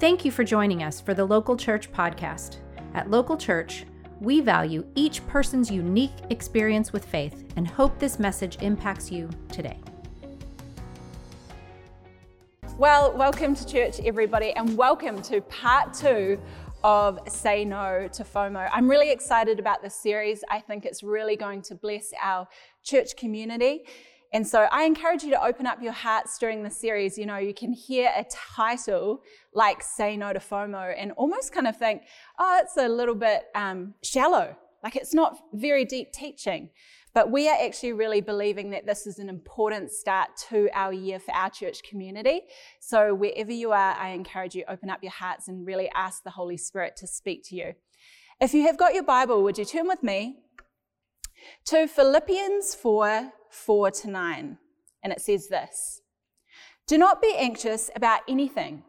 Thank you for joining us for the Local Church podcast. At Local Church, we value each person's unique experience with faith and hope this message impacts you today. Well, welcome to church, everybody, and welcome to part two of Say No to FOMO. I'm really excited about this series. I think it's really going to bless our church community. And so I encourage you to open up your hearts during the series. You know, you can hear a title like Say No to FOMO and almost kind of think, oh, it's a little bit um, shallow. Like it's not very deep teaching. But we are actually really believing that this is an important start to our year for our church community. So wherever you are, I encourage you open up your hearts and really ask the Holy Spirit to speak to you. If you have got your Bible, would you turn with me to Philippians 4 4 to 9. And it says this Do not be anxious about anything,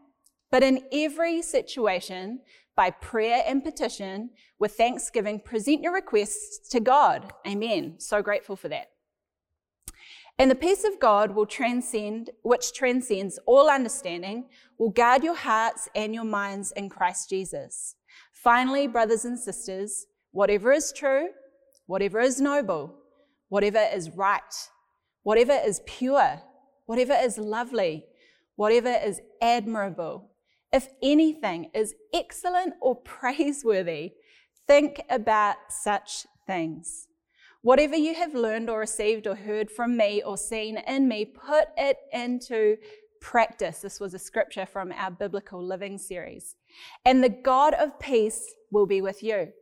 but in every situation, by prayer and petition, with thanksgiving, present your requests to God. Amen. So grateful for that. And the peace of God will transcend, which transcends all understanding, will guard your hearts and your minds in Christ Jesus. Finally, brothers and sisters, whatever is true, whatever is noble, whatever is right, whatever is pure, whatever is lovely, whatever is admirable, if anything is excellent or praiseworthy, think about such things. Whatever you have learned or received or heard from me or seen in me, put it into practice. This was a scripture from our Biblical Living series. And the God of peace will be with you.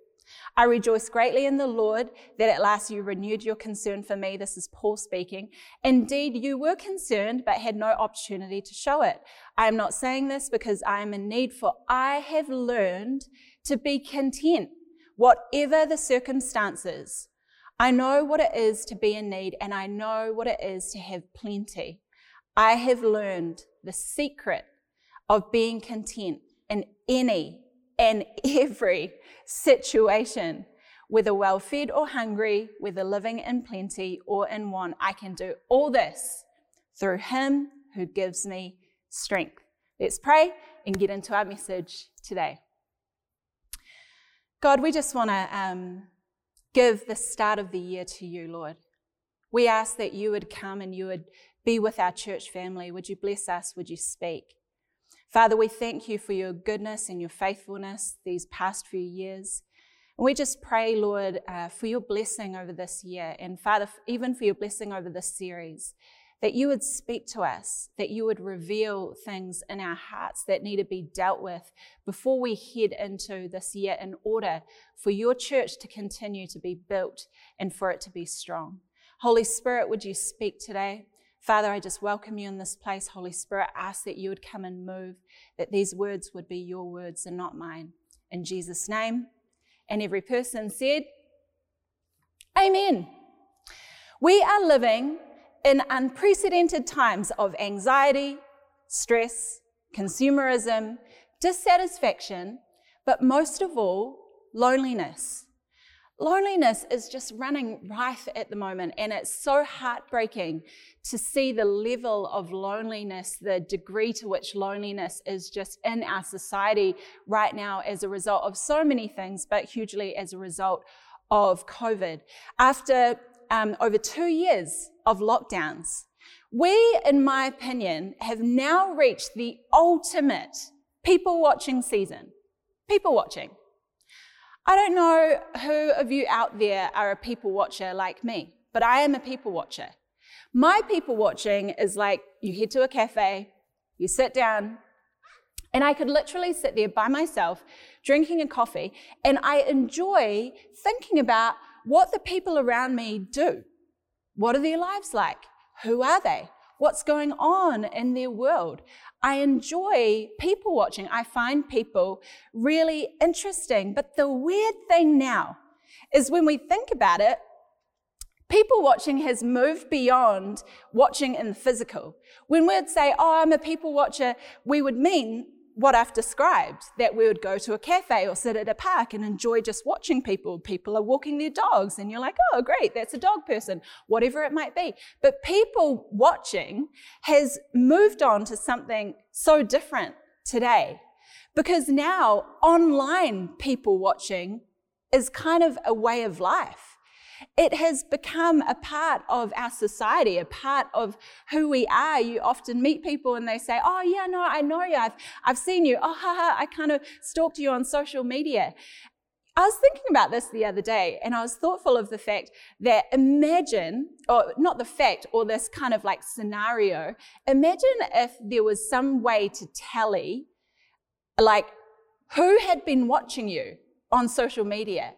I rejoice greatly in the Lord that at last you renewed your concern for me. This is Paul speaking. Indeed, you were concerned, but had no opportunity to show it. I am not saying this because I am in need, for I have learned to be content, whatever the circumstances. I know what it is to be in need, and I know what it is to have plenty. I have learned the secret of being content in any and every situation, whether well fed or hungry, whether living in plenty or in want. I can do all this through Him who gives me strength. Let's pray and get into our message today. God, we just want to um, give the start of the year to you, Lord. We ask that you would come and you would be with our church family. Would you bless us? Would you speak? Father, we thank you for your goodness and your faithfulness these past few years. And we just pray, Lord, uh, for your blessing over this year. And Father, even for your blessing over this series, that you would speak to us, that you would reveal things in our hearts that need to be dealt with before we head into this year in order for your church to continue to be built and for it to be strong. Holy Spirit, would you speak today? Father, I just welcome you in this place. Holy Spirit, ask that you would come and move, that these words would be your words and not mine. In Jesus' name. And every person said, Amen. We are living in unprecedented times of anxiety, stress, consumerism, dissatisfaction, but most of all, loneliness. Loneliness is just running rife at the moment, and it's so heartbreaking to see the level of loneliness, the degree to which loneliness is just in our society right now as a result of so many things, but hugely as a result of COVID. After um, over two years of lockdowns, we, in my opinion, have now reached the ultimate people watching season. People watching. I don't know who of you out there are a people watcher like me, but I am a people watcher. My people watching is like you head to a cafe, you sit down, and I could literally sit there by myself drinking a coffee, and I enjoy thinking about what the people around me do. What are their lives like? Who are they? What's going on in their world? I enjoy people watching. I find people really interesting. But the weird thing now is when we think about it, people watching has moved beyond watching in the physical. When we'd say, Oh, I'm a people watcher, we would mean what I've described that we would go to a cafe or sit at a park and enjoy just watching people. People are walking their dogs, and you're like, oh, great, that's a dog person, whatever it might be. But people watching has moved on to something so different today. Because now online people watching is kind of a way of life. It has become a part of our society, a part of who we are. You often meet people and they say, Oh, yeah, no, I know you. I've, I've seen you. Oh, ha, ha, I kind of stalked you on social media. I was thinking about this the other day and I was thoughtful of the fact that imagine, or not the fact, or this kind of like scenario, imagine if there was some way to tally, like, who had been watching you on social media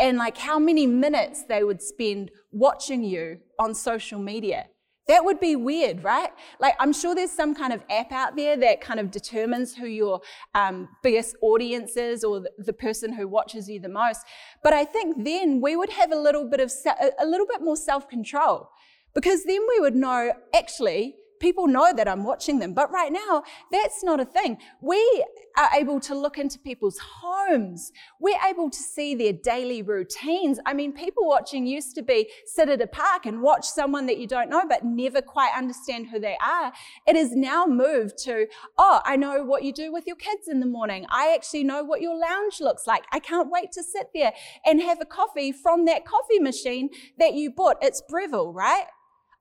and like how many minutes they would spend watching you on social media. That would be weird, right? Like, I'm sure there's some kind of app out there that kind of determines who your um, biggest audience is or the, person who watches you the most. But I think then we would have a little bit of, a little bit more self control because then we would know actually people know that I'm watching them. But right now, that's not a thing. We are able to look into people's homes. We're able to see their daily routines. I mean, people watching used to be sit at a park and watch someone that you don't know, but never quite understand who they are. It has now moved to, oh, I know what you do with your kids in the morning. I actually know what your lounge looks like. I can't wait to sit there and have a coffee from that coffee machine that you bought. It's Breville, right?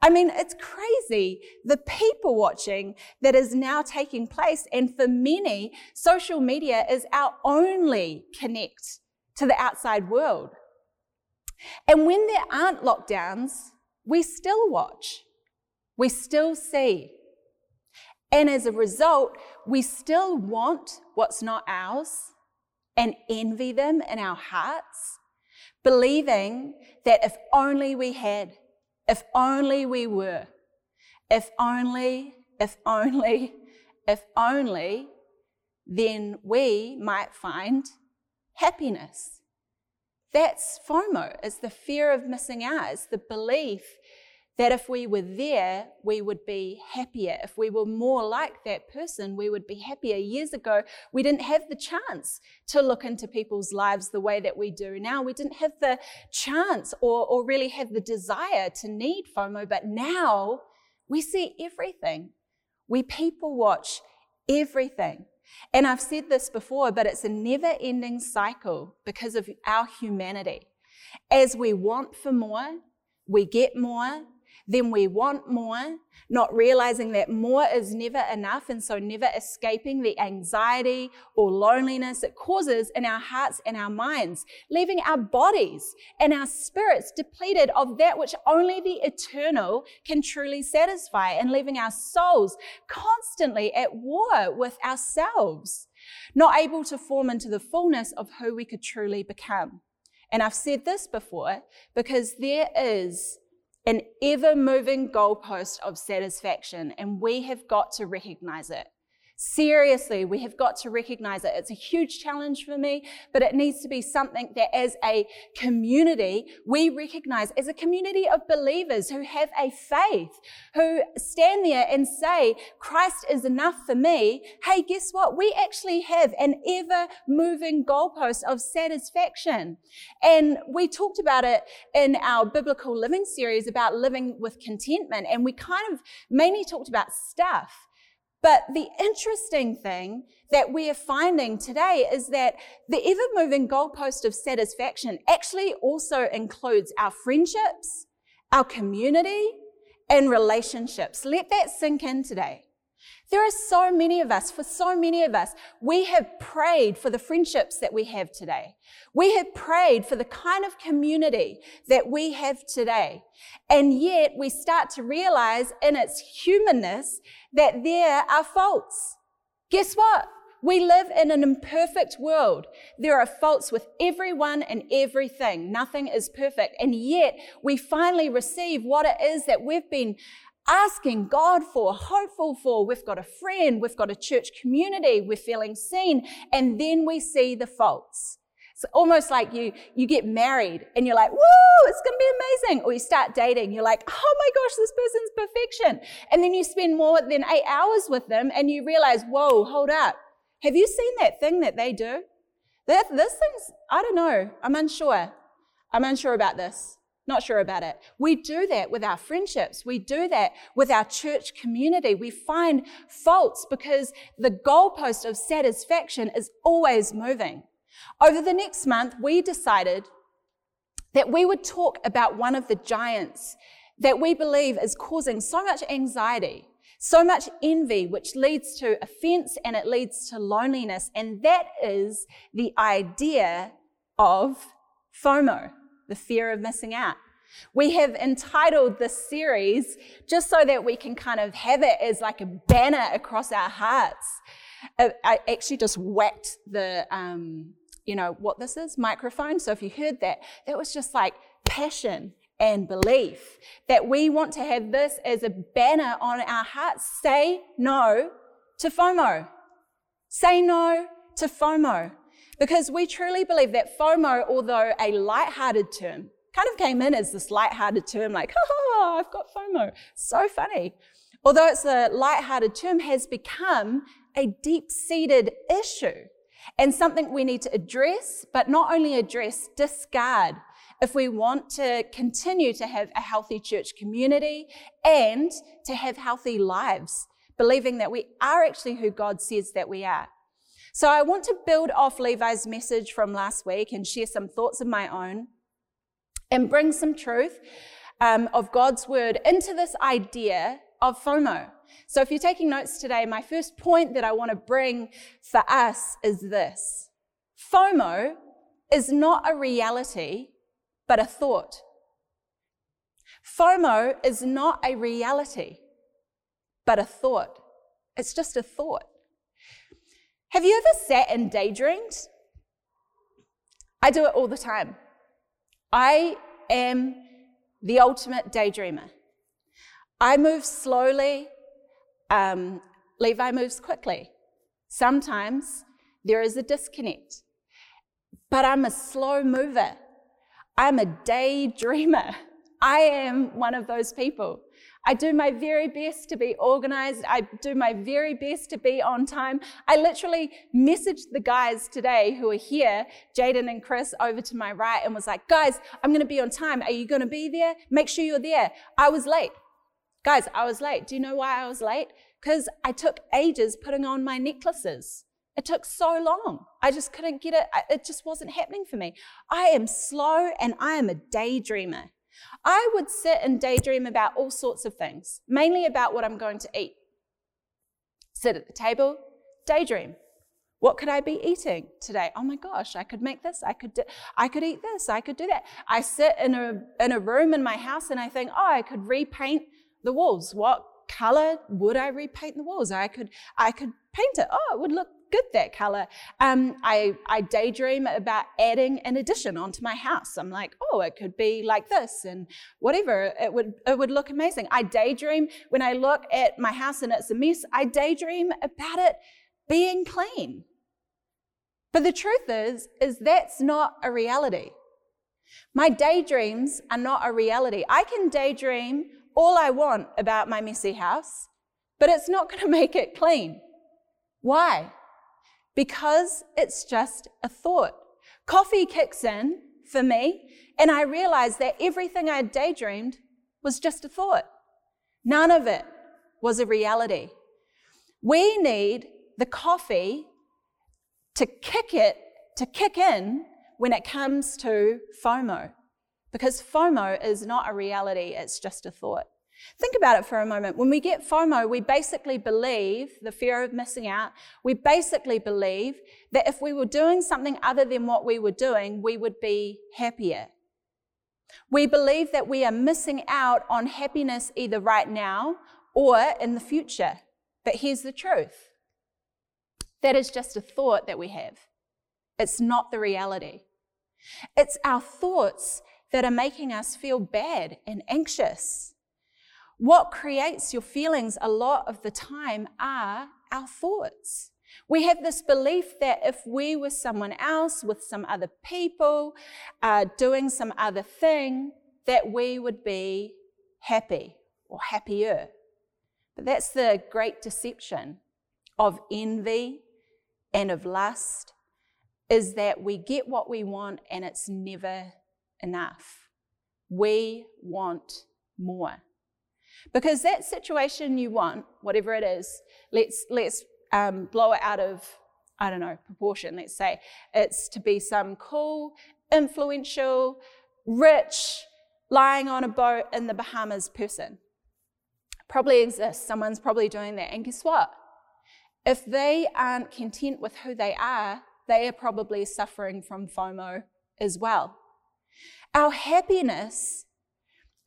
I mean, it's crazy the people watching that is now taking place. And for many, social media is our only connect to the outside world. And when there aren't lockdowns, we still watch, we still see. And as a result, we still want what's not ours and envy them in our hearts, believing that if only we had, if only we were. If only, if only, if only, then we might find happiness. That's FOMO, it's the fear of missing out, it's the belief that if we were there, we would be happier. If we were more like that person, we would be happier. Years ago, we didn't have the chance to look into people's lives the way that we do now. We didn't have the chance or, or really have the desire to need FOMO, but now we see everything. We people watch everything. And I've said this before, but it's a never ending cycle because of our humanity. As we want for more, we get more, then we want more, not realizing that more is never enough, and so never escaping the anxiety or loneliness it causes in our hearts and our minds, leaving our bodies and our spirits depleted of that which only the eternal can truly satisfy, and leaving our souls constantly at war with ourselves, not able to form into the fullness of who we could truly become. And I've said this before because there is an ever moving goalpost of satisfaction, and we have got to recognize it. Seriously, we have got to recognize it. It's a huge challenge for me, but it needs to be something that as a community, we recognize as a community of believers who have a faith, who stand there and say, Christ is enough for me. Hey, guess what? We actually have an ever moving goalpost of satisfaction. And we talked about it in our biblical living series about living with contentment. And we kind of mainly talked about stuff. But the interesting thing that we are finding today is that the ever moving goalpost of satisfaction actually also includes our friendships, our community, and relationships. Let that sink in today. There are so many of us, for so many of us, we have prayed for the friendships that we have today. We have prayed for the kind of community that we have today. And yet we start to realize in its humanness that there are faults. Guess what? We live in an imperfect world. There are faults with everyone and everything. Nothing is perfect. And yet we finally receive what it is that we've been asking God for, hopeful for. We've got a friend, we've got a church community, we're feeling seen, and then we see the faults. It's almost like you, you get married and you're like, woo, it's going to be amazing. Or you start dating, you're like, oh my gosh, this person's perfection. And then you spend more than eight hours with them and you realize, whoa, hold up. Have you seen that thing that they do? That, this thing's, I don't know. I'm unsure. I'm unsure about this. Not sure about it. We do that with our friendships. We do that with our church community. We find faults because the goalpost of satisfaction is always moving. Over the next month, we decided that we would talk about one of the giants that we believe is causing so much anxiety, so much envy, which leads to offense and it leads to loneliness. And that is the idea of FOMO, the fear of missing out. We have entitled this series just so that we can kind of have it as like a banner across our hearts. I actually just whacked the, um, you know, what this is, microphone. So if you heard that, that was just like passion and belief that we want to have this as a banner on our hearts. Say no to FOMO. Say no to FOMO. Because we truly believe that FOMO, although a light-hearted term, kind of came in as this light-hearted term, like, ha, I've got FOMO. So funny. Although it's a light-hearted term, has become a deep-seated issue and something we need to address, but not only address, discard if we want to continue to have a healthy church community and to have healthy lives, believing that we are actually who God says that we are. So I want to build off Levi's message from last week and share some thoughts of my own and bring some truth um, of God's word into this idea of FOMO. So if you're taking notes today, my first point that I want to bring for us is this FOMO is not a reality, but a thought. FOMO is not a reality, but a thought. It's just a thought. Have you ever sat and daydreamed? I do it all the time. I am the ultimate daydreamer. I move slowly, um, Levi moves quickly. Sometimes there is a disconnect, but I'm a slow mover. I'm a daydreamer. I am one of those people. I do my very best to be organized. I do my very best to be on time. I literally messaged the guys today who are here, Jaden and Chris, over to my right, and was like, guys, I'm going to be on time. Are you going to be there? Make sure you're there. I was late. Guys, I was late. Do you know why I was late? Because I took ages putting on my necklaces. It took so long. I just couldn't get it. It just wasn't happening for me. I am slow and I am a daydreamer. I would sit and daydream about all sorts of things, mainly about what I'm going to eat. Sit at the table, daydream. What could I be eating today? Oh my gosh, I could make this. I could do, I could eat this. I could do that. I sit in a in a room in my house and I think, "Oh, I could repaint the walls. What color would I repaint the walls? I could I could paint it. Oh, it would look good that color. Um, I, I daydream about adding an addition onto my house. I'm like, oh, it could be like this and whatever. It would, it would look amazing. I daydream when I look at my house and it's a mess, I daydream about it being clean. But the truth is, is that's not a reality. My daydreams are not a reality. I can daydream all I want about my messy house, but it's not going to make it clean. Why? because it's just a thought. Coffee kicks in for me, and I realize that everything I had daydreamed was just a thought. None of it was a reality. We need the coffee to kick it, to kick in when it comes to FOMO, because FOMO is not a reality, it's just a thought. Think about it for a moment. When we get FOMO, we basically believe, the fear of missing out, we basically believe that if we were doing something other than what we were doing, we would be happier. We believe that we are missing out on happiness either right now or in the future. But here's the truth that is just a thought that we have, it's not the reality. It's our thoughts that are making us feel bad and anxious. What creates your feelings a lot of the time are our thoughts. We have this belief that if we were someone else with some other people, uh, doing some other thing, that we would be happy or happier. But that's the great deception of envy and of lust is that we get what we want and it's never enough. We want more. Because that situation you want, whatever it is, let's, let's um, blow it out of, I don't know, proportion. Let's say it's to be some cool, influential, rich, lying on a boat in the Bahamas person. Probably exists. Someone's probably doing that. And guess what? If they aren't content with who they are, they are probably suffering from FOMO as well. Our happiness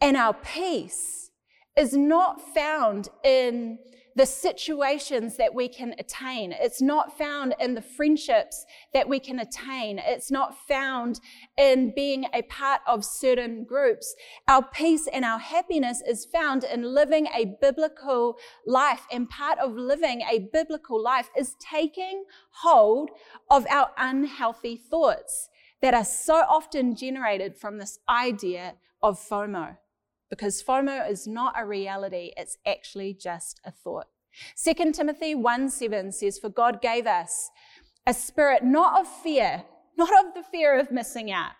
and our peace is not found in the situations that we can attain. It's not found in the friendships that we can attain. It's not found in being a part of certain groups. Our peace and our happiness is found in living a biblical life. And part of living a biblical life is taking hold of our unhealthy thoughts that are so often generated from this idea of FOMO because FOMO is not a reality, it's actually just a thought. 2 Timothy 1 7 says, For God gave us a spirit not of fear, not of the fear of missing out,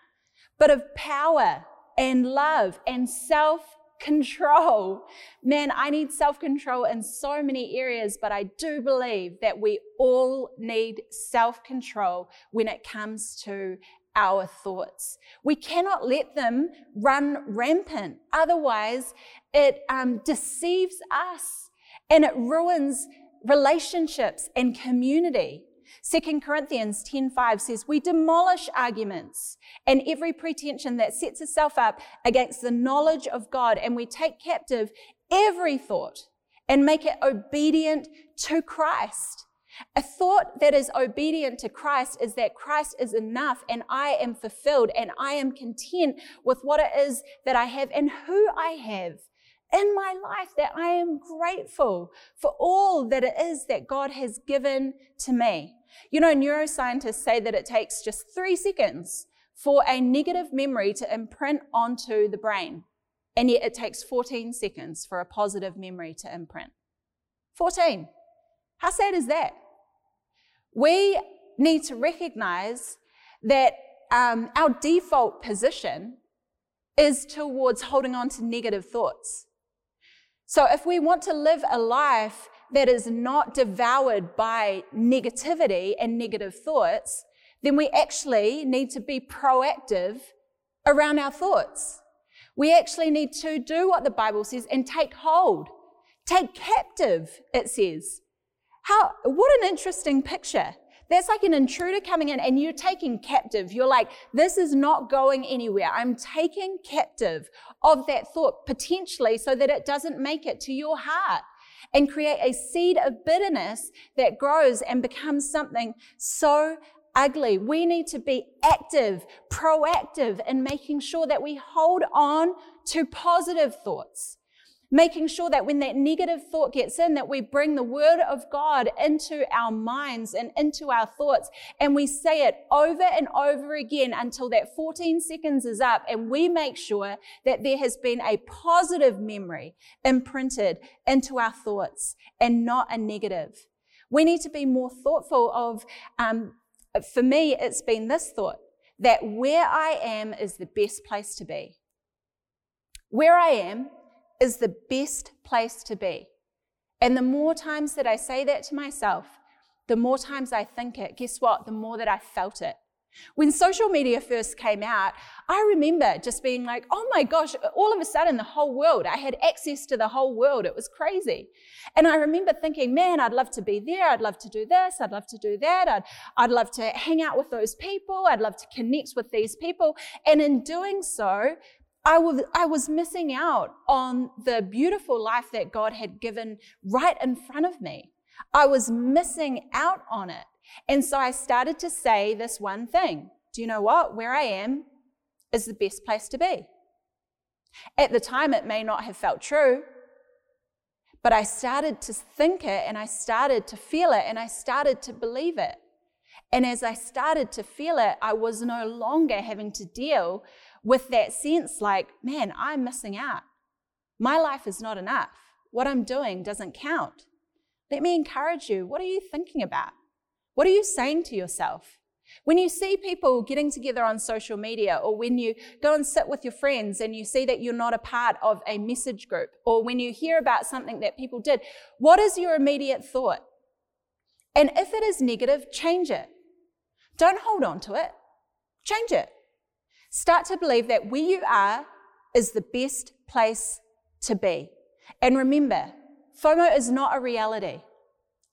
but of power and love and self control. Man, I need self control in so many areas, but I do believe that we all need self control when it comes to our thoughts. We cannot let them run rampant. Otherwise, it um, deceives us and it ruins relationships and community. 2 Corinthians 10:5 says, "We demolish arguments and every pretension that sets itself up against the knowledge of God, and we take captive every thought and make it obedient to Christ." A thought that is obedient to Christ is that Christ is enough and I am fulfilled and I am content with what it is that I have and who I have in my life, that I am grateful for all that it is that God has given to me. You know, neuroscientists say that it takes just three seconds for a negative memory to imprint onto the brain, and yet it takes 14 seconds for a positive memory to imprint. 14. How sad is that? We need to recognize that um, our default position is towards holding on to negative thoughts. So if we want to live a life that is not devoured by negativity and negative thoughts, then we actually need to be proactive around our thoughts. We actually need to do what the Bible says and take hold, take captive, it says, how, what an interesting picture. That's like an intruder coming in and you're taking captive. You're like, this is not going anywhere. I'm taking captive of that thought potentially so that it doesn't make it to your heart and create a seed of bitterness that grows and becomes something so ugly. We need to be active, proactive in making sure that we hold on to positive thoughts making sure that when that negative thought gets in, that we bring the word of God into our minds and into our thoughts, and we say it over and over again until that 14 seconds is up, and we make sure that there has been a positive memory imprinted into our thoughts and not a negative. We need to be more thoughtful of, um, for me, it's been this thought that where I am is the best place to be. Where I am is the best place to be. And the more times that I say that to myself, the more times I think it, guess what? The more that I felt it. When social media first came out, I remember just being like, oh my gosh, all of a sudden the whole world, I had access to the whole world. It was crazy. And I remember thinking, man, I'd love to be there. I'd love to do this. I'd love to do that. I'd, I'd love to hang out with those people. I'd love to connect with these people. And in doing so, I was, I was missing out on the beautiful life that God had given right in front of me. I was missing out on it. And so I started to say this one thing Do you know what? Where I am is the best place to be. At the time, it may not have felt true, but I started to think it and I started to feel it and I started to believe it. And as I started to feel it, I was no longer having to deal with that sense like, man, I'm missing out. My life is not enough. What I'm doing doesn't count. Let me encourage you. What are you thinking about? What are you saying to yourself? When you see people getting together on social media, or when you go and sit with your friends and you see that you're not a part of a message group, or when you hear about something that people did, what is your immediate thought? And if it is negative, change it. Don't hold on to it, change it. Start to believe that where you are is the best place to be. And remember, FOMO is not a reality,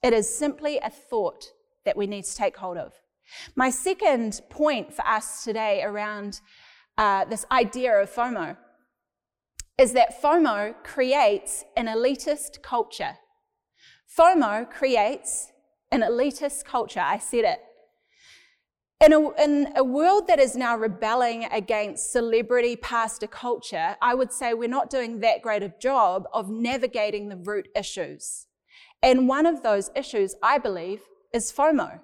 it is simply a thought that we need to take hold of. My second point for us today around uh, this idea of FOMO is that FOMO creates an elitist culture. FOMO creates an elitist culture. I said it. In a, in a, world that is now rebelling against celebrity pastor culture, I would say we're not doing that great a job of navigating the root issues. And one of those issues, I believe, is FOMO.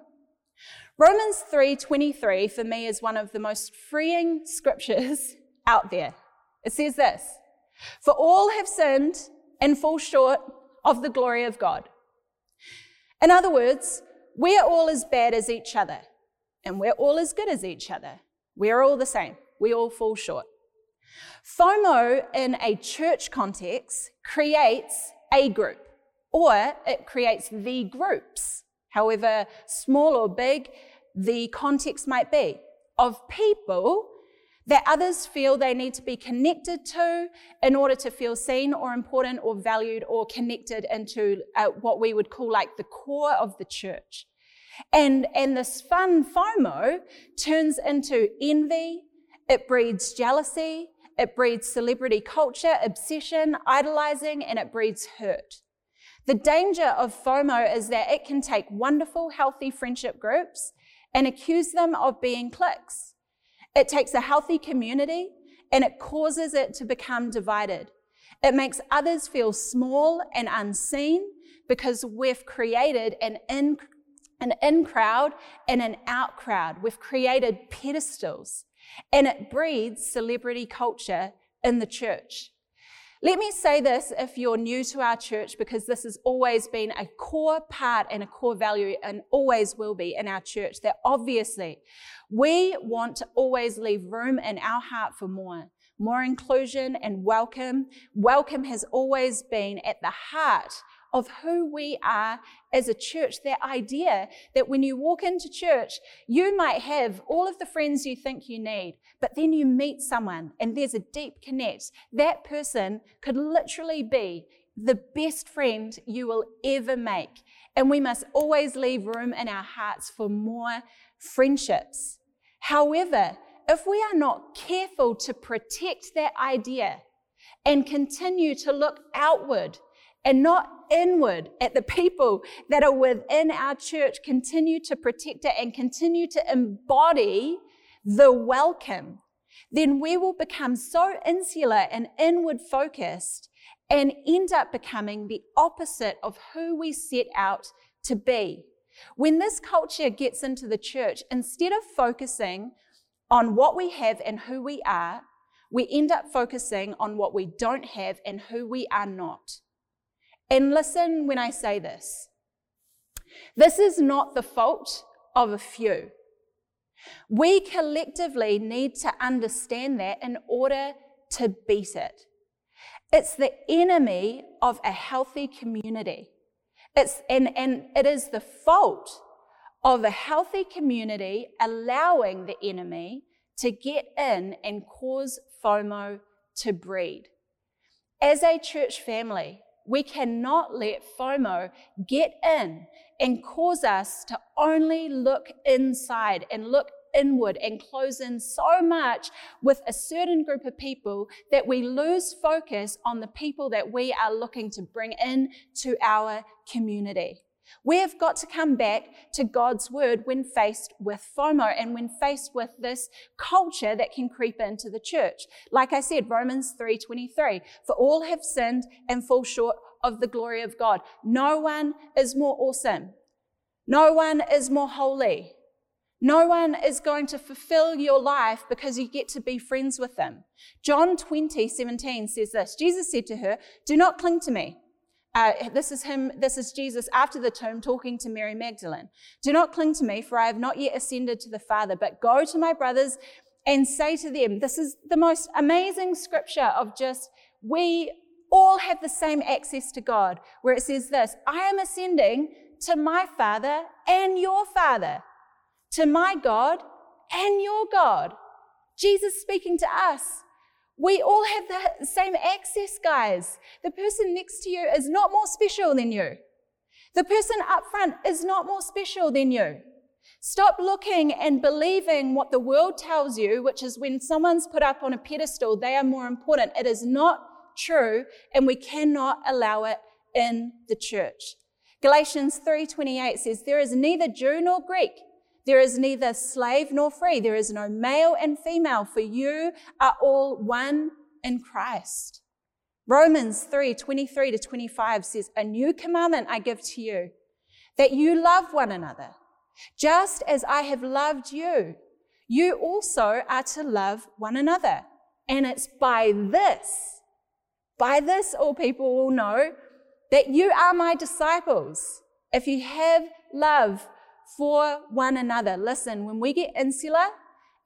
Romans 3:23 for me is one of the most freeing scriptures out there. It says this: "For all have sinned and fall short of the glory of God." In other words, we are all as bad as each other and we're all as good as each other. We're all the same. We all fall short. FOMO in a church context creates a group, or it creates the groups, however small or big the context might be, of people that others feel they need to be connected to in order to feel seen or important or valued or connected into uh, what we would call like the core of the church. And, and this fun FOMO turns into envy, it breeds jealousy, it breeds celebrity culture, obsession, idolizing, and it breeds hurt. The danger of FOMO is that it can take wonderful, healthy friendship groups and accuse them of being cliques. It takes a healthy community and it causes it to become divided. It makes others feel small and unseen because we've created an in an in crowd and an out crowd. We've created pedestals and it breeds celebrity culture in the church. Let me say this if you're new to our church, because this has always been a core part and a core value and always will be in our church, that obviously we want to always leave room in our heart for more, more inclusion and welcome. Welcome has always been at the heart of who we are as a church. That idea that when you walk into church, you might have all of the friends you think you need, but then you meet someone and there's a deep connect. That person could literally be the best friend you will ever make. And we must always leave room in our hearts for more friendships. However, if we are not careful to protect that idea and continue to look outward and not inward at the people that are within our church, continue to protect it and continue to embody the welcome, then we will become so insular and inward focused and end up becoming the opposite of who we set out to be. When this culture gets into the church, instead of focusing on what we have and who we are, we end up focusing on what we don't have and who we are not. And listen when I say this. This is not the fault of a few. We collectively need to understand that in order to beat it. It's the enemy of a healthy community. It's, and, and it is the fault of a healthy community allowing the enemy to get in and cause FOMO to breed. As a church family, we cannot let FOMO get in and cause us to only look inside and look inward and close in so much with a certain group of people that we lose focus on the people that we are looking to bring in to our community. We have got to come back to God's word when faced with FOMO and when faced with this culture that can creep into the church. Like I said, Romans 3:23, for all have sinned and fall short of the glory of God. No one is more awesome. No one is more holy. No one is going to fulfill your life because you get to be friends with them. John 20:17 says this Jesus said to her, Do not cling to me Uh, this is him, this is Jesus after the tomb talking to Mary Magdalene. Do not cling to me, for I have not yet ascended to the Father, but go to my brothers and say to them, This is the most amazing scripture of just, we all have the same access to God, where it says this I am ascending to my Father and your Father, to my God and your God. Jesus speaking to us. We all have the same access, guys. The person next to you is not more special than you. The person up front is not more special than you. Stop looking and believing what the world tells you, which is when someone's put up on a pedestal, they are more important. It is not true, and we cannot allow it in the church. Galatians 3:28 says, "There is neither Jew nor Greek, there is neither slave nor free. There is no male and female, for you are all one in Christ. Romans 3 23 to 25 says, A new commandment I give to you, that you love one another. Just as I have loved you, you also are to love one another. And it's by this, by this, all people will know that you are my disciples. If you have love for one another. Listen, when we get insular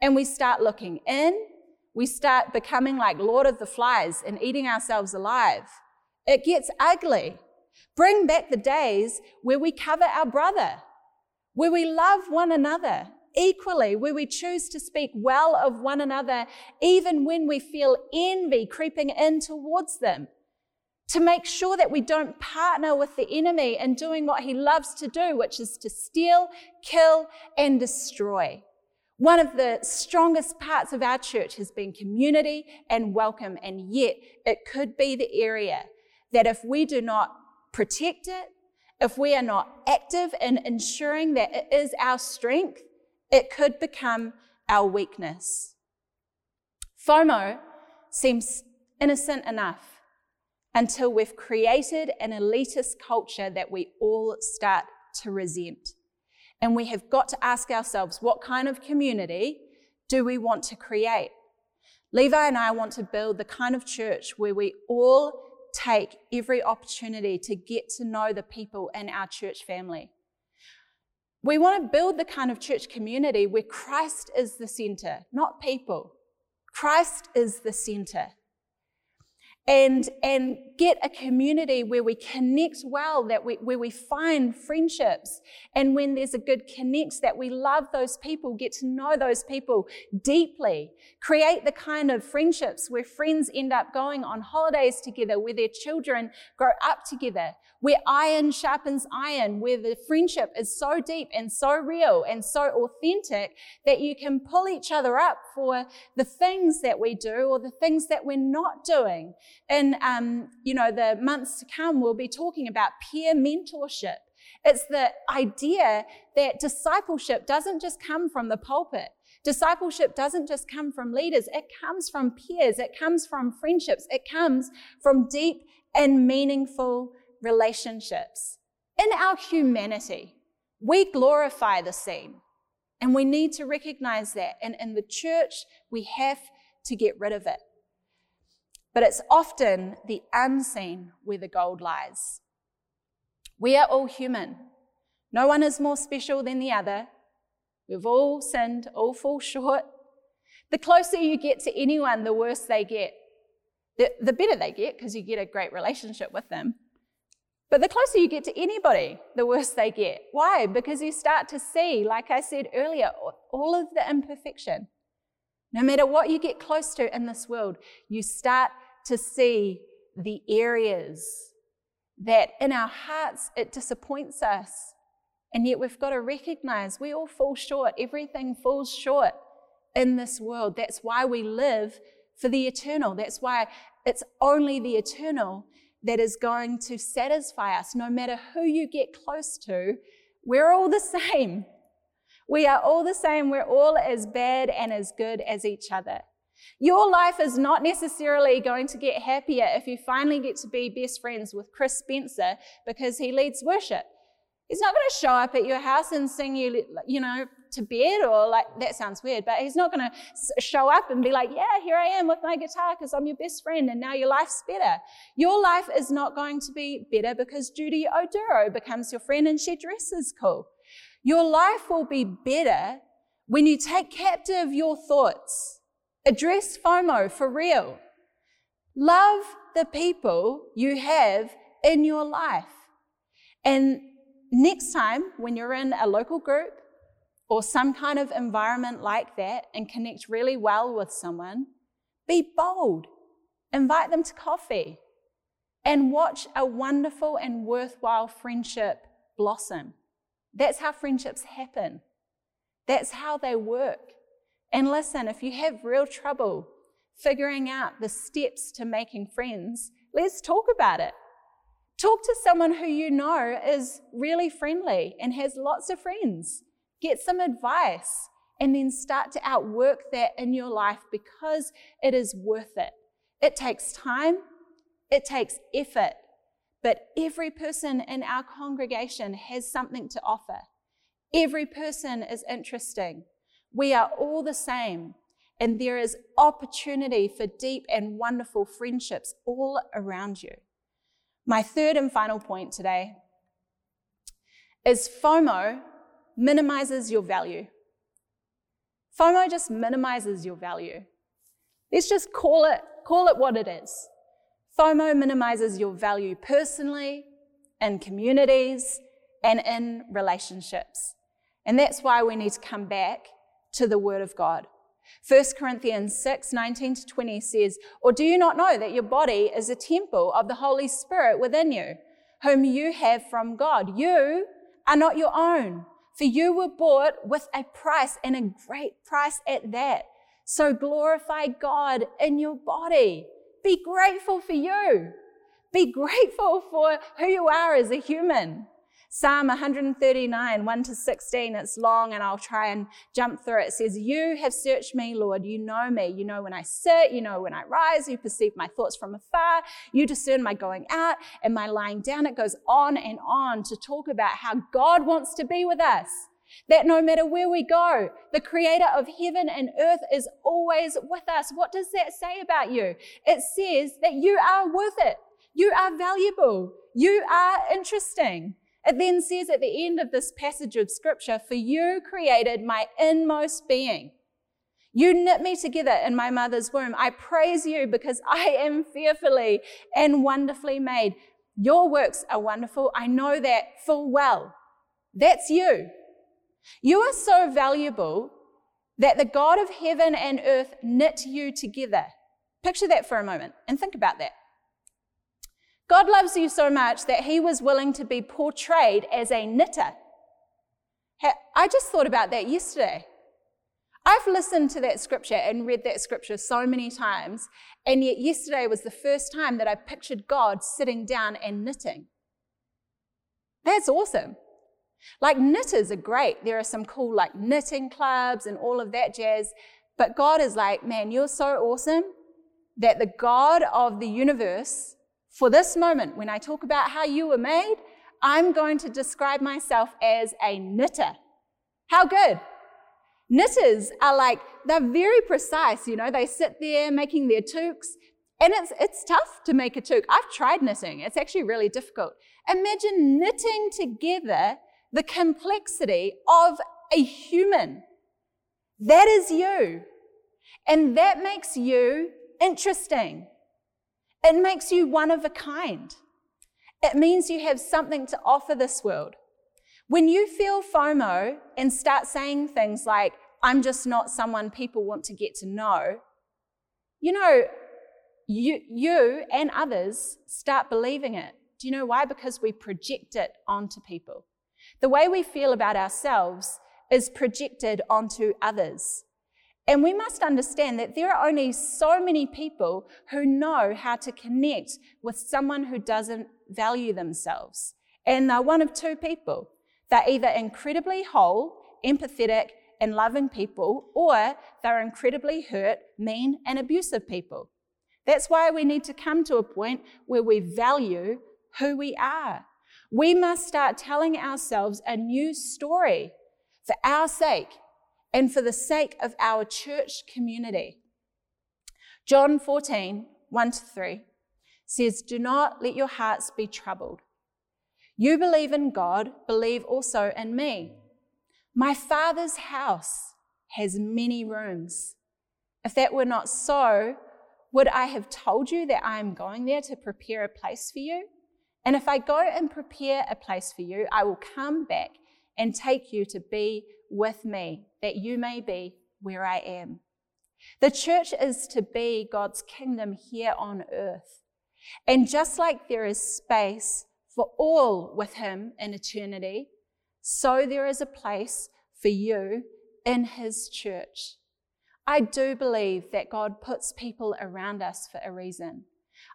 and we start looking in, we start becoming like Lord of the Flies and eating ourselves alive. It gets ugly. Bring back the days where we cover our brother, where we love one another equally, where we choose to speak well of one another, even when we feel envy creeping in towards them to make sure that we don't partner with the enemy in doing what he loves to do, which is to steal, kill, and destroy. One of the strongest parts of our church has been community and welcome, and yet it could be the area that if we do not protect it, if we are not active in ensuring that it is our strength, it could become our weakness. FOMO seems innocent enough until we've created an elitist culture that we all start to resent. And we have got to ask ourselves what kind of community do we want to create? Levi and I want to build the kind of church where we all take every opportunity to get to know the people in our church family. We want to build the kind of church community where Christ is the center, not people. Christ is the center and, and get a community where we connect well, that we, where we find friendships. And when there's a good connect, that we love those people, get to know those people deeply. Create the kind of friendships where friends end up going on holidays together, where their children grow up together, where iron sharpens iron, where the friendship is so deep and so real and so authentic that you can pull each other up for the things that we do or the things that we're not doing. In um, you know the months to come, we'll be talking about peer mentorship. It's the idea that discipleship doesn't just come from the pulpit. Discipleship doesn't just come from leaders, it comes from peers, it comes from friendships, it comes from deep and meaningful relationships. In our humanity, we glorify the seen, and we need to recognize that. And in the church, we have to get rid of it. But it's often the unseen where the gold lies. We are all human. No one is more special than the other. We've all sinned, all fall short. The closer you get to anyone, the worse they get. The, the better they get because you get a great relationship with them. But the closer you get to anybody, the worse they get. Why? Because you start to see, like I said earlier, all of the imperfection. No matter what you get close to in this world, you start to see the areas that in our hearts it disappoints us. And yet we've got to recognize we all fall short. Everything falls short in this world. That's why we live for the eternal. That's why it's only the eternal that is going to satisfy us. No matter who you get close to, we're all the same. We are all the same. We're all as bad and as good as each other. Your life is not necessarily going to get happier if you finally get to be best friends with Chris Spencer because he leads worship. He's not going to show up at your house and sing you, you know, to bed or like, that sounds weird, but he's not going to show up and be like, yeah, here I am with my guitar because I'm your best friend and now your life's better. Your life is not going to be better because Judy Oduro becomes your friend and she dresses cool. Your life will be better when you take captive your thoughts. Address FOMO for real. Love the people you have in your life. And next time when you're in a local group or some kind of environment like that and connect really well with someone, be bold. Invite them to coffee and watch a wonderful and worthwhile friendship blossom. That's how friendships happen. That's how they work. And listen, if you have real trouble figuring out the steps to making friends, let's talk about it. Talk to someone who you know is really friendly and has lots of friends. Get some advice and then start to outwork that in your life because it is worth it. It takes time, it takes effort, but every person in our congregation has something to offer. Every person is interesting. We are all the same, and there is opportunity for deep and wonderful friendships all around you. My third and final point today is FOMO minimizes your value. FOMO just minimizes your value. Let's just call it, call it what it is. FOMO minimizes your value personally, in communities, and in relationships. And that's why we need to come back to the Word of God. 1 Corinthians 6 19 to 20 says, Or do you not know that your body is a temple of the Holy Spirit within you, whom you have from God? You are not your own, for you were bought with a price and a great price at that. So glorify God in your body. Be grateful for you. Be grateful for who you are as a human. Psalm 139, 1 to 16, it's long and I'll try and jump through it. It says, You have searched me, Lord. You know me. You know when I sit. You know when I rise. You perceive my thoughts from afar. You discern my going out and my lying down. It goes on and on to talk about how God wants to be with us. That no matter where we go, the creator of heaven and earth is always with us. What does that say about you? It says that you are worth it. You are valuable. You are interesting. It then says at the end of this passage of scripture, For you created my inmost being. You knit me together in my mother's womb. I praise you because I am fearfully and wonderfully made. Your works are wonderful. I know that full well. That's you. You are so valuable that the God of heaven and earth knit you together. Picture that for a moment and think about that. God loves you so much that he was willing to be portrayed as a knitter. I just thought about that yesterday. I've listened to that scripture and read that scripture so many times, and yet yesterday was the first time that I pictured God sitting down and knitting. That's awesome. Like knitters are great. There are some cool like knitting clubs and all of that jazz. But God is like, man, you're so awesome that the God of the universe for this moment, when I talk about how you were made, I'm going to describe myself as a knitter. How good? Knitters are like, they're very precise, you know, they sit there making their toques, and it's, it's tough to make a toque. I've tried knitting, it's actually really difficult. Imagine knitting together the complexity of a human. That is you. And that makes you interesting. It makes you one of a kind. It means you have something to offer this world. When you feel FOMO and start saying things like, I'm just not someone people want to get to know, you know, you, you and others start believing it. Do you know why? Because we project it onto people. The way we feel about ourselves is projected onto others. And we must understand that there are only so many people who know how to connect with someone who doesn't value themselves. And they're one of two people. They're either incredibly whole, empathetic, and loving people, or they're incredibly hurt, mean, and abusive people. That's why we need to come to a point where we value who we are. We must start telling ourselves a new story for our sake and for the sake of our church community. John 14, 1 to 3 says, Do not let your hearts be troubled. You believe in God, believe also in me. My Father's house has many rooms. If that were not so, would I have told you that I am going there to prepare a place for you? And if I go and prepare a place for you, I will come back and take you to be with me, that you may be where I am. The church is to be God's kingdom here on earth. And just like there is space for all with Him in eternity, so there is a place for you in His church. I do believe that God puts people around us for a reason.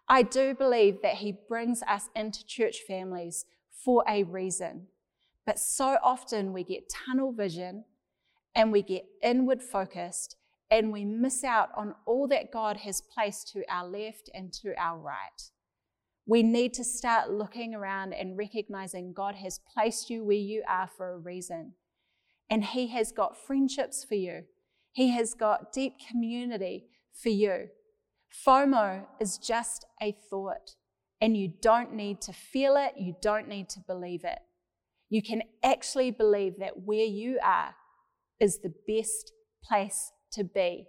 I do believe that He brings us into church families for a reason. But so often we get tunnel vision and we get inward focused and we miss out on all that God has placed to our left and to our right. We need to start looking around and recognizing God has placed you where you are for a reason. And He has got friendships for you, He has got deep community for you. FOMO is just a thought, and you don't need to feel it, you don't need to believe it. You can actually believe that where you are is the best place to be.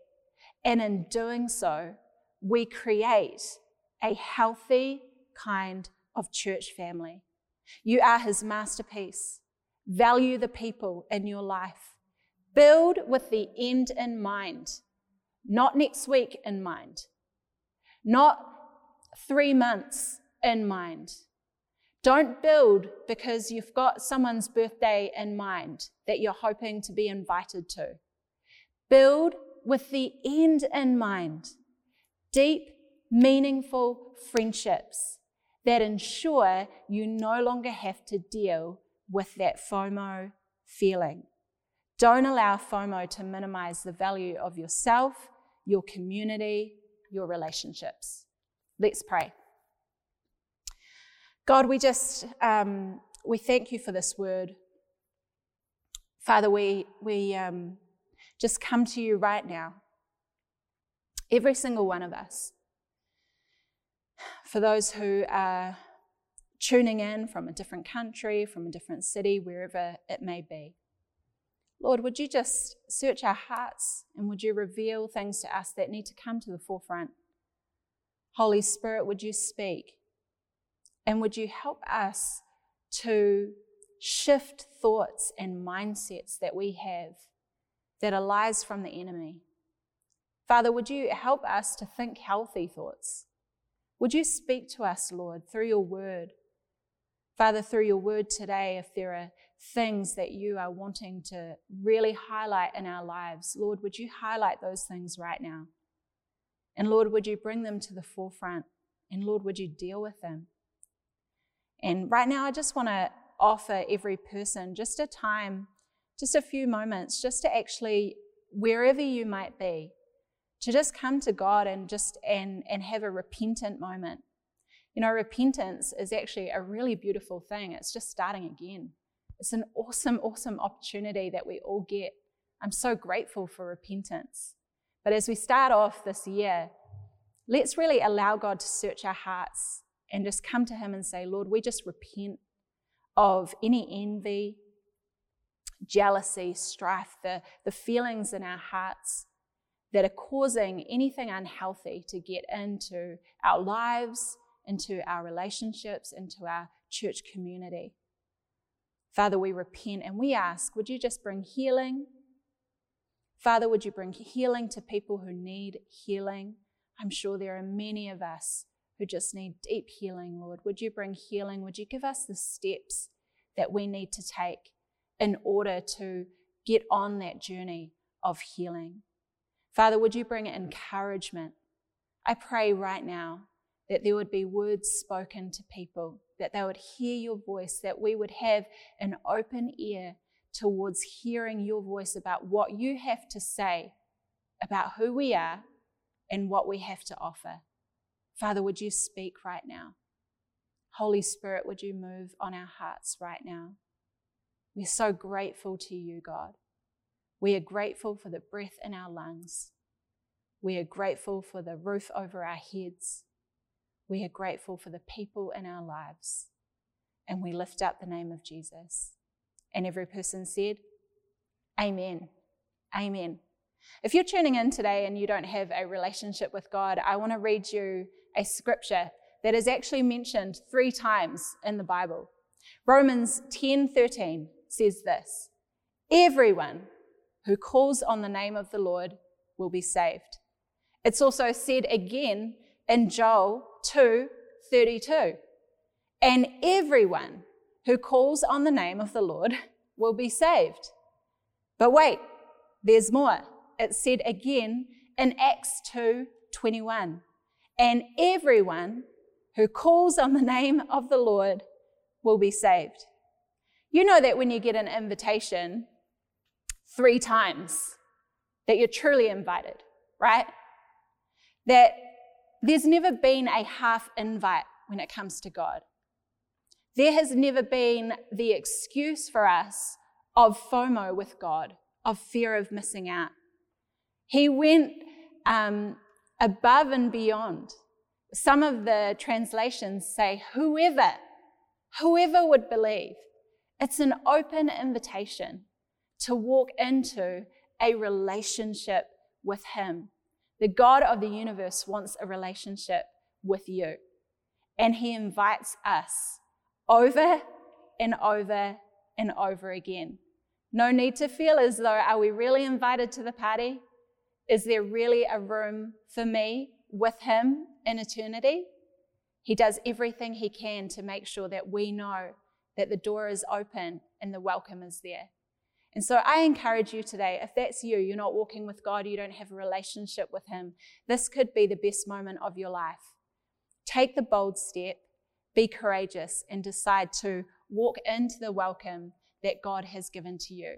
And in doing so, we create a healthy kind of church family. You are his masterpiece. Value the people in your life. Build with the end in mind, not next week in mind, not three months in mind. Don't build because you've got someone's birthday in mind that you're hoping to be invited to. Build with the end in mind. Deep, meaningful friendships that ensure you no longer have to deal with that FOMO feeling. Don't allow FOMO to minimize the value of yourself, your community, your relationships. Let's pray. God, we just um, we thank you for this word. Father, we we um, just come to you right now. Every single one of us. For those who are tuning in from a different country, from a different city, wherever it may be. Lord, would you just search our hearts and would you reveal things to us that need to come to the forefront? Holy Spirit, would you speak? And would you help us to shift thoughts and mindsets that we have that are lies from the enemy? Father, would you help us to think healthy thoughts? Would you speak to us, Lord, through your word? Father, through your word today, if there are things that you are wanting to really highlight in our lives, Lord, would you highlight those things right now? And Lord, would you bring them to the forefront? And Lord, would you deal with them? And right now, I just want to offer every person just a time, just a few moments, just to actually, wherever you might be, to just come to God and just and, and have a repentant moment. You know, repentance is actually a really beautiful thing. It's just starting again. It's an awesome, awesome opportunity that we all get. I'm so grateful for repentance. But as we start off this year, let's really allow God to search our hearts and just come to Him and say, Lord, we just repent of any envy, jealousy, strife, the, the feelings in our hearts that are causing anything unhealthy to get into our lives, into our relationships, into our church community. Father, we repent and we ask, would you just bring healing? Father, would you bring healing to people who need healing? I'm sure there are many of us who just need deep healing, Lord. Would you bring healing? Would you give us the steps that we need to take in order to get on that journey of healing? Father, would you bring encouragement? I pray right now that there would be words spoken to people, that they would hear your voice, that we would have an open ear towards hearing your voice about what you have to say about who we are and what we have to offer. Father, would you speak right now? Holy Spirit, would you move on our hearts right now? We're so grateful to you, God. We are grateful for the breath in our lungs. We are grateful for the roof over our heads. We are grateful for the people in our lives. And we lift up the name of Jesus. And every person said, Amen. Amen. If you're tuning in today and you don't have a relationship with God, I want to read you a scripture that is actually mentioned three times in the Bible. Romans 10:13 says this: Everyone who calls on the name of the Lord will be saved. It's also said again in Joel 2:32. And everyone who calls on the name of the Lord will be saved. But wait, there's more. It's said again in Acts 2:21. And everyone who calls on the name of the Lord will be saved. You know that when you get an invitation three times, that you're truly invited, right? That there's never been a half invite when it comes to God. There has never been the excuse for us of FOMO with God, of fear of missing out. He went um, above and beyond. Some of the translations say, whoever, whoever would believe. It's an open invitation to walk into a relationship with Him. The God of the universe wants a relationship with you. And He invites us over and over and over again. No need to feel as though, are we really invited to the party? Is there really a room for me with Him in eternity? He does everything He can to make sure that we know that the door is open and the welcome is there. And so I encourage you today, if that's you, you're not walking with God, you don't have a relationship with Him, this could be the best moment of your life. Take the bold step, be courageous, and decide to walk into the welcome that God has given to you.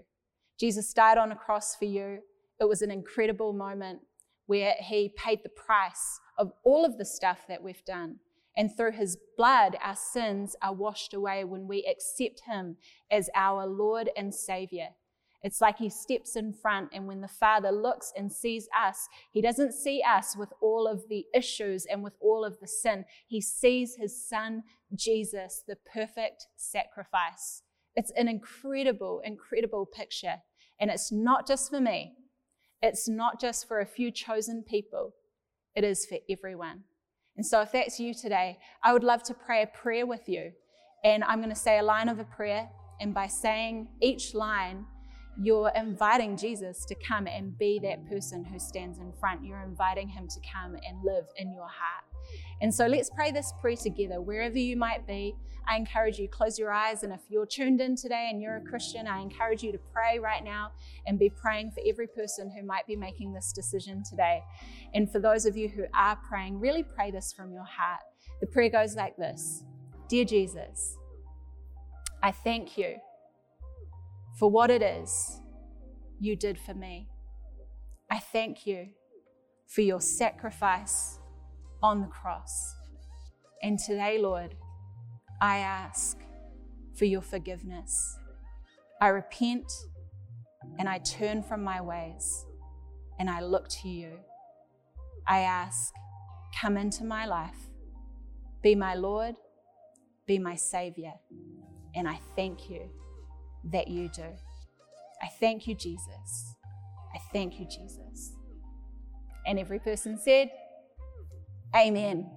Jesus died on a cross for you. It was an incredible moment where He paid the price of all of the stuff that we've done. And through his blood, our sins are washed away when we accept him as our Lord and Savior. It's like he steps in front, and when the Father looks and sees us, he doesn't see us with all of the issues and with all of the sin. He sees his Son, Jesus, the perfect sacrifice. It's an incredible, incredible picture. And it's not just for me, it's not just for a few chosen people, it is for everyone. And so, if that's you today, I would love to pray a prayer with you. And I'm going to say a line of a prayer. And by saying each line, you're inviting Jesus to come and be that person who stands in front. You're inviting him to come and live in your heart. And so let's pray this prayer together, wherever you might be. I encourage you, close your eyes. And if you're tuned in today and you're a Christian, I encourage you to pray right now and be praying for every person who might be making this decision today. And for those of you who are praying, really pray this from your heart. The prayer goes like this Dear Jesus, I thank you for what it is you did for me. I thank you for your sacrifice on the cross. And today, Lord, I ask for your forgiveness. I repent and I turn from my ways and I look to you. I ask, come into my life, be my Lord, be my Savior. And I thank you that you do. I thank you, Jesus. I thank you, Jesus. And every person said, Amen.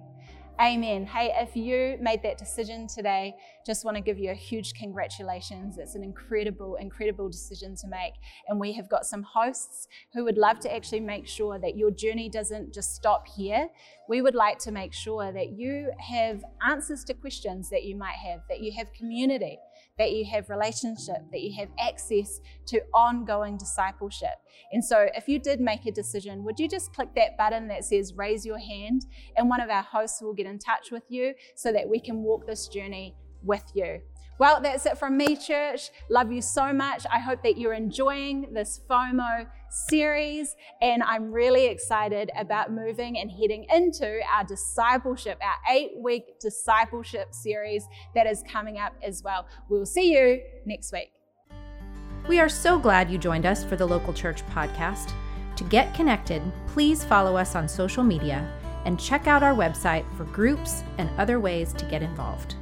Amen. Hey, if you made that decision today, just want to give you a huge congratulations. It's an incredible, incredible decision to make. And we have got some hosts who would love to actually make sure that your journey doesn't just stop here. We would like to make sure that you have answers to questions that you might have, that you have community, that you have relationship, that you have access to ongoing discipleship. And so, if you did make a decision, would you just click that button that says raise your hand? And one of our hosts will get in touch with you so that we can walk this journey with you. Well, that's it from me, church. Love you so much. I hope that you're enjoying this FOMO series, and I'm really excited about moving and heading into our discipleship, our eight week discipleship series that is coming up as well. We'll see you next week. We are so glad you joined us for the Local Church podcast. To get connected, please follow us on social media and check out our website for groups and other ways to get involved.